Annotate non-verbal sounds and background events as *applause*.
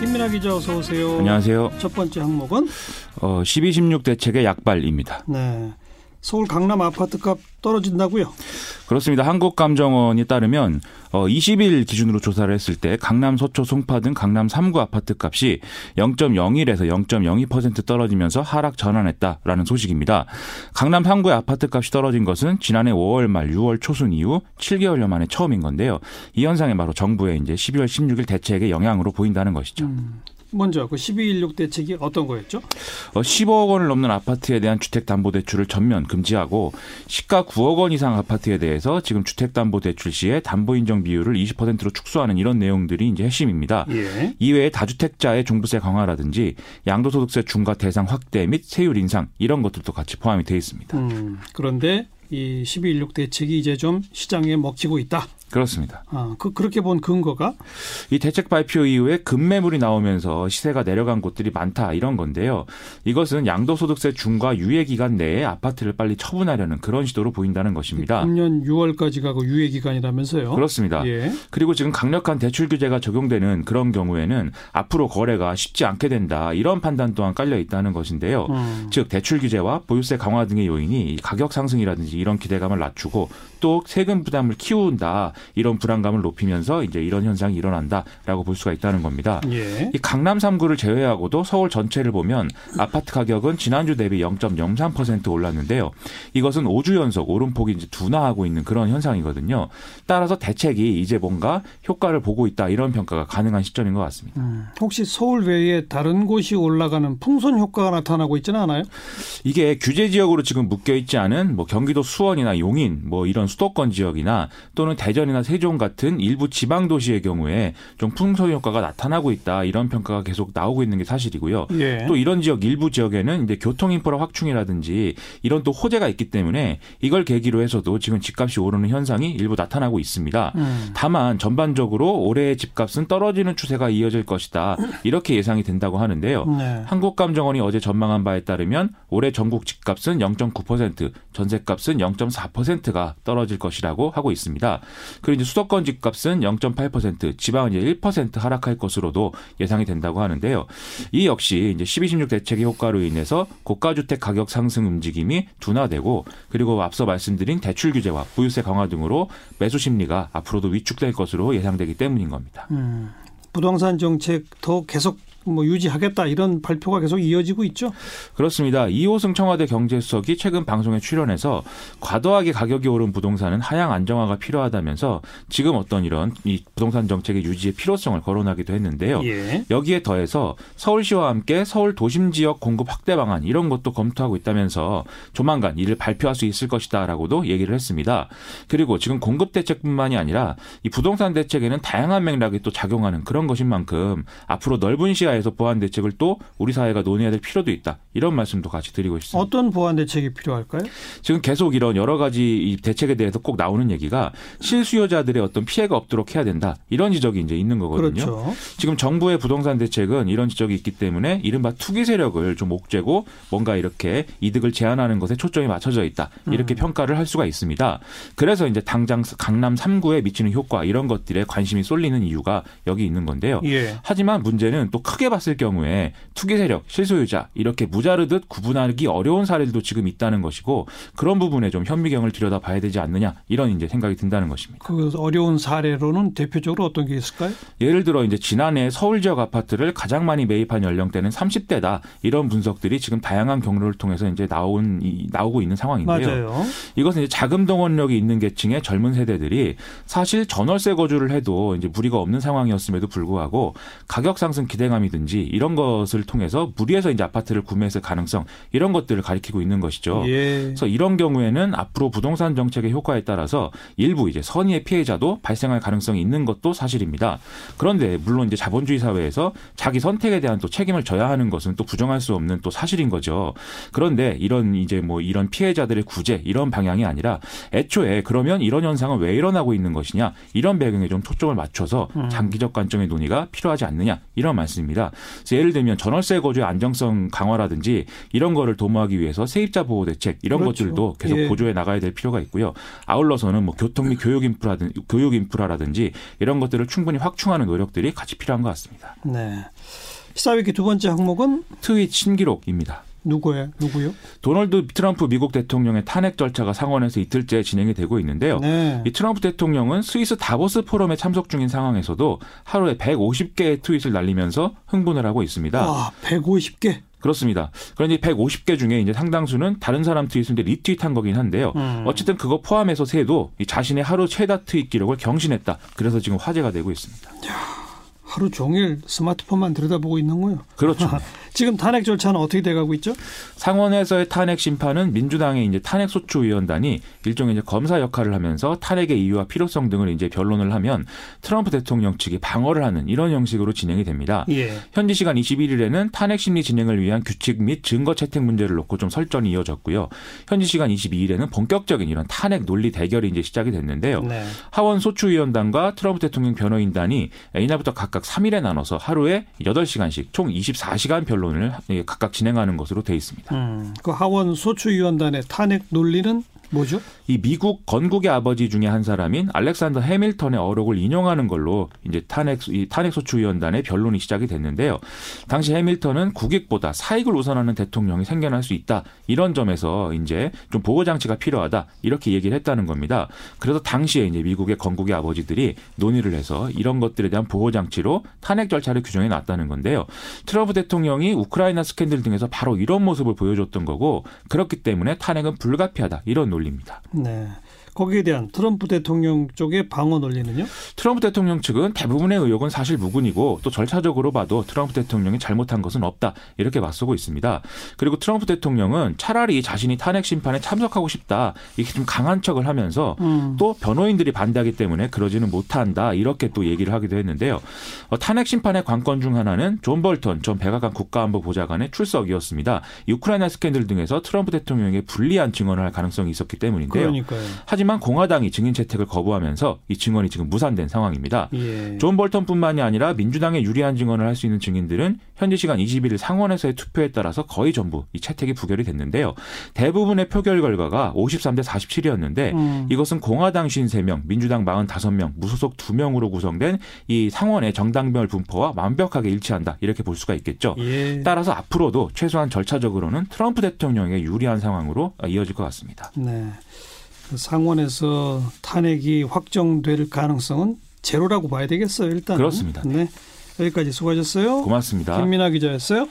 김민아 기자 어서 오세요. 안녕하세요. 첫 번째 항목은 어, 12, 16 대책의 약발입니다. 네. 서울 강남 아파트값 떨어진다고요? 그렇습니다. 한국감정원이 따르면 어, 20일 기준으로 조사를 했을 때 강남 서초 송파 등 강남 3구 아파트 값이 0.01에서 0.02% 떨어지면서 하락 전환했다라는 소식입니다. 강남 3구의 아파트 값이 떨어진 것은 지난해 5월 말 6월 초순 이후 7개월여 만에 처음인 건데요. 이 현상이 바로 정부의 이제 12월 16일 대책의 영향으로 보인다는 것이죠. 음. 먼저 그 12.16 대책이 어떤 거였죠? 어, 15억 원을 넘는 아파트에 대한 주택담보대출을 전면 금지하고 시가 9억 원 이상 아파트에 대해서 지금 주택담보대출 시에 담보인정 비율을 20%로 축소하는 이런 내용들이 이제 핵심입니다. 예. 이외에 다주택자의 종부세 강화라든지 양도소득세 중과 대상 확대 및 세율 인상 이런 것들도 같이 포함이 되어 있습니다. 음, 그런데 이 12.16 대책이 이제 좀 시장에 먹히고 있다. 그렇습니다. 아, 그, 그렇게 본 근거가 이 대책 발표 이후에 급매물이 나오면서 시세가 내려간 곳들이 많다 이런 건데요. 이것은 양도소득세 중과 유예 기간 내에 아파트를 빨리 처분하려는 그런 시도로 보인다는 것입니다. 금년 6월까지가 그 유예 기간이라면서요? 그렇습니다. 예. 그리고 지금 강력한 대출 규제가 적용되는 그런 경우에는 앞으로 거래가 쉽지 않게 된다 이런 판단 또한 깔려 있다는 것인데요. 음. 즉 대출 규제와 보유세 강화 등의 요인이 가격 상승이라든지 이런 기대감을 낮추고 또 세금 부담을 키운다 이런 불안감을 높이면서 이제 이런 현상이 일어난다라고 볼 수가 있다는 겁니다. 예. 이 강남 3구를 제외하고도 서울 전체를 보면 아파트 가격은 지난주 대비 0.03% 올랐는데요. 이것은 5주 연속 오름폭이 이제 둔화하고 있는 그런 현상이거든요. 따라서 대책이 이제 뭔가 효과를 보고 있다 이런 평가가 가능한 시점인 것 같습니다. 음, 혹시 서울 외에 다른 곳이 올라가는 풍선 효과가 나타나고 있지는 않아요? 이게 규제 지역으로 지금 묶여 있지 않은 뭐 경기도 수원이나 용인 뭐 이런 수도권 지역이나 또는 대전이나 세종 같은 일부 지방 도시의 경우에 좀 풍선 효과가 나타나고 있다 이런 평가가 계속 나오고 있는 게 사실이고요. 예. 또 이런 지역 일부 지역에는 이제 교통 인프라 확충이라든지 이런 또 호재가 있기 때문에 이걸 계기로 해서도 지금 집값이 오르는 현상이 일부 나타나고 있습니다. 음. 다만 전반적으로 올해의 집값은 떨어지는 추세가 이어질 것이다 이렇게 예상이 된다고 하는데요. 네. 한국감정원이 어제 전망한 바에 따르면 올해 전국 집값은 0.9%, 전세값은 0.4%가 떨어 질 것이라고 하고 있습니다. 그리고 이제 수도권 집값은 0.8%, 지방은 이제 1% 하락할 것으로도 예상이 된다고 하는데요. 이 역시 이제 12, 16 대책의 효과로 인해서 고가 주택 가격 상승 움직임이 둔화되고 그리고 앞서 말씀드린 대출 규제와 보유세 강화 등으로 매수 심리가 앞으로도 위축될 것으로 예상되기 때문인 겁니다. 음, 부동산 정책 더 계속 뭐 유지하겠다 이런 발표가 계속 이어지고 있죠. 그렇습니다. 이호승 청와대 경제수석이 최근 방송에 출연해서 과도하게 가격이 오른 부동산은 하향 안정화가 필요하다면서 지금 어떤 이런 이 부동산 정책의 유지의 필요성을 거론하기도 했는데요. 예. 여기에 더해서 서울시와 함께 서울 도심 지역 공급 확대 방안 이런 것도 검토하고 있다면서 조만간 이를 발표할 수 있을 것이다라고도 얘기를 했습니다. 그리고 지금 공급 대책뿐만이 아니라 이 부동산 대책에는 다양한 맥락이 또 작용하는 그런 것인 만큼 앞으로 넓은 시야 에서 보완 대책을 또 우리 사회가 논의해야 될 필요도 있다. 이런 말씀도 같이 드리고 싶습니다. 어떤 보완 대책이 필요할까요? 지금 계속 이런 여러 가지 이 대책에 대해서 꼭 나오는 얘기가 실수요자들의 어떤 피해가 없도록 해야 된다. 이런 지적이 이제 있는 거거든요. 그렇죠. 지금 정부의 부동산 대책은 이런 지적이 있기 때문에 이른바 투기 세력을 좀 옥죄고 뭔가 이렇게 이득을 제한하는 것에 초점이 맞춰져 있다. 이렇게 음. 평가를 할 수가 있습니다. 그래서 이제 당장 강남 3구에 미치는 효과 이런 것들에 관심이 쏠리는 이유가 여기 있는 건데요. 예. 하지만 문제는 또 크게 봤을 경우에 투기 세력, 실소유자 이렇게 무자르듯 구분하기 어려운 사례들도 지금 있다는 것이고 그런 부분에 좀 현미경을 들여다 봐야 되지 않느냐 이런 이제 생각이 든다는 것입니다. 그 어려운 사례로는 대표적으로 어떤 게 있을까요? 예를 들어 이제 지난해 서울 지역 아파트를 가장 많이 매입한 연령대는 30대다 이런 분석들이 지금 다양한 경로를 통해서 이제 나온 이, 나오고 있는 상황인데요. 맞아요. 이것은 이제 자금 동원력이 있는 계층의 젊은 세대들이 사실 전월세 거주를 해도 이제 무리가 없는 상황이었음에도 불구하고 가격 상승 기대감이 든지 이런 것을 통해서 무리해서 이제 아파트를 구매했을 가능성 이런 것들을 가리키고 있는 것이죠. 예. 그래서 이런 경우에는 앞으로 부동산 정책의 효과에 따라서 일부 이제 선의의 피해자도 발생할 가능성이 있는 것도 사실입니다. 그런데 물론 이제 자본주의 사회에서 자기 선택에 대한 또 책임을 져야 하는 것은 또 부정할 수 없는 또 사실인 거죠. 그런데 이런 이제 뭐 이런 피해자들의 구제 이런 방향이 아니라 애초에 그러면 이런 현상은 왜 일어나고 있는 것이냐 이런 배경에 좀 초점을 맞춰서 음. 장기적 관점의 논의가 필요하지 않느냐 이런 말씀입니다. 그래서 예를 들면 전월세 거주의 안정성 강화라든지 이런 거를 도모하기 위해서 세입자 보호 대책 이런 그렇죠. 것들도 계속 예. 보조해 나가야 될 필요가 있고요. 아울러서는 뭐 교통 및 교육 인프라든 교육 인프라라든지 이런 것들을 충분히 확충하는 노력들이 같이 필요한 것 같습니다. 네. 시사위기 두 번째 항목은 트윗 신기록입니다. 누구예요? 누구요? 도널드 트럼프 미국 대통령의 탄핵 절차가 상원에서 이틀째 진행이 되고 있는데요. 네. 이 트럼프 대통령은 스위스 다보스 포럼에 참석 중인 상황에서도 하루에 150개의 트윗을 날리면서 흥분을 하고 있습니다. 아, 150개. 그렇습니다. 그런데 150개 중에 이제 상당수는 다른 사람 트윗을 리트윗한 거긴 한데요. 음. 어쨌든 그거 포함해서 세도 이 자신의 하루 최다 트윗 기록을 경신했다. 그래서 지금 화제가 되고 있습니다. 하루 종일 스마트폰만 들여다보고 있는 거예요. 그렇죠. *laughs* 지금 탄핵 절차는 어떻게 돼가고 있죠? 상원에서의 탄핵 심판은 민주당의 이제 탄핵 소추위원단이 일종의 이제 검사 역할을 하면서 탄핵의 이유와 필요성 등을 이제 변론을 하면 트럼프 대통령 측이 방어를 하는 이런 형식으로 진행이 됩니다. 예. 현지 시간 21일에는 탄핵 심리 진행을 위한 규칙 및 증거 채택 문제를 놓고 좀 설전이 이어졌고요. 현지 시간 22일에는 본격적인 이런 탄핵 논리 대결이 이제 시작이 됐는데요. 네. 하원 소추위원단과 트럼프 대통령 변호인단이 이날부터 각각 3일에 나눠서 하루에 8시간씩 총 24시간 변론을 각각 진행하는 것으로 돼 있습니다. 음, 그 하원 소추위원단의 탄핵 논리는 뭐죠? 이 미국 건국의 아버지 중에 한 사람인 알렉산더 해밀턴의 어록을 인용하는 걸로 이제 탄핵 이 탄핵 소추위원단의 변론이 시작이 됐는데요. 당시 해밀턴은 국익보다 사익을 우선하는 대통령이 생겨날 수 있다 이런 점에서 이제 좀 보호 장치가 필요하다 이렇게 얘기를 했다는 겁니다. 그래서 당시에 이제 미국의 건국의 아버지들이 논의를 해서 이런 것들에 대한 보호 장치로 탄핵 절차를 규정해 놨다는 건데요. 트럼프 대통령이 우크라이나 스캔들 등에서 바로 이런 모습을 보여줬던 거고 그렇기 때문에 탄핵은 불가피하다 이런 논리입니다. 네. 거기에 대한 트럼프 대통령 쪽의 방어 논리는요? 트럼프 대통령 측은 대부분의 의혹은 사실 무근이고 또 절차적으로 봐도 트럼프 대통령이 잘못한 것은 없다 이렇게 맞서고 있습니다. 그리고 트럼프 대통령은 차라리 자신이 탄핵 심판에 참석하고 싶다 이렇게 좀 강한 척을 하면서 음. 또 변호인들이 반대하기 때문에 그러지는 못한다 이렇게 또 얘기를 하기도 했는데요. 어, 탄핵 심판의 관건 중 하나는 존 볼턴 전 백악관 국가안보 보좌관의 출석이었습니다. 이 우크라이나 스캔들 등에서 트럼프 대통령에게 불리한 증언을 할 가능성이 있었기 때문인데요. 그러니까요. 하지만 공화당이 증인 채택을 거부하면서 이 증언이 지금 무산된 상황입니다. 예. 존 볼턴뿐만이 아니라 민주당에 유리한 증언을 할 수 있는 증인들은 현지 시간 21일 상원에서의 투표에 따라서 거의 전부 이 채택이 부결이 됐는데요. 대부분의 표결 결과가 53대 47이었는데 음. 이것은 공화당 53명, 민주당 45명, 무소속 2명으로 구성된 이 상원의 정당별 분포와 완벽하게 일치한다. 이렇게 볼 수가 있겠죠. 예. 따라서 앞으로도 최소한 절차적으로는 트럼프 대통령에게 유리한 상황으로 이어질 것 같습니다. 네. 그 상원에서 탄핵이 확정될 가능성은 제로라고 봐야 되겠어요. 일단 그렇습니다. 네. 여기까지 수고하셨어요. 고맙습니다. 김민아 기자였어요.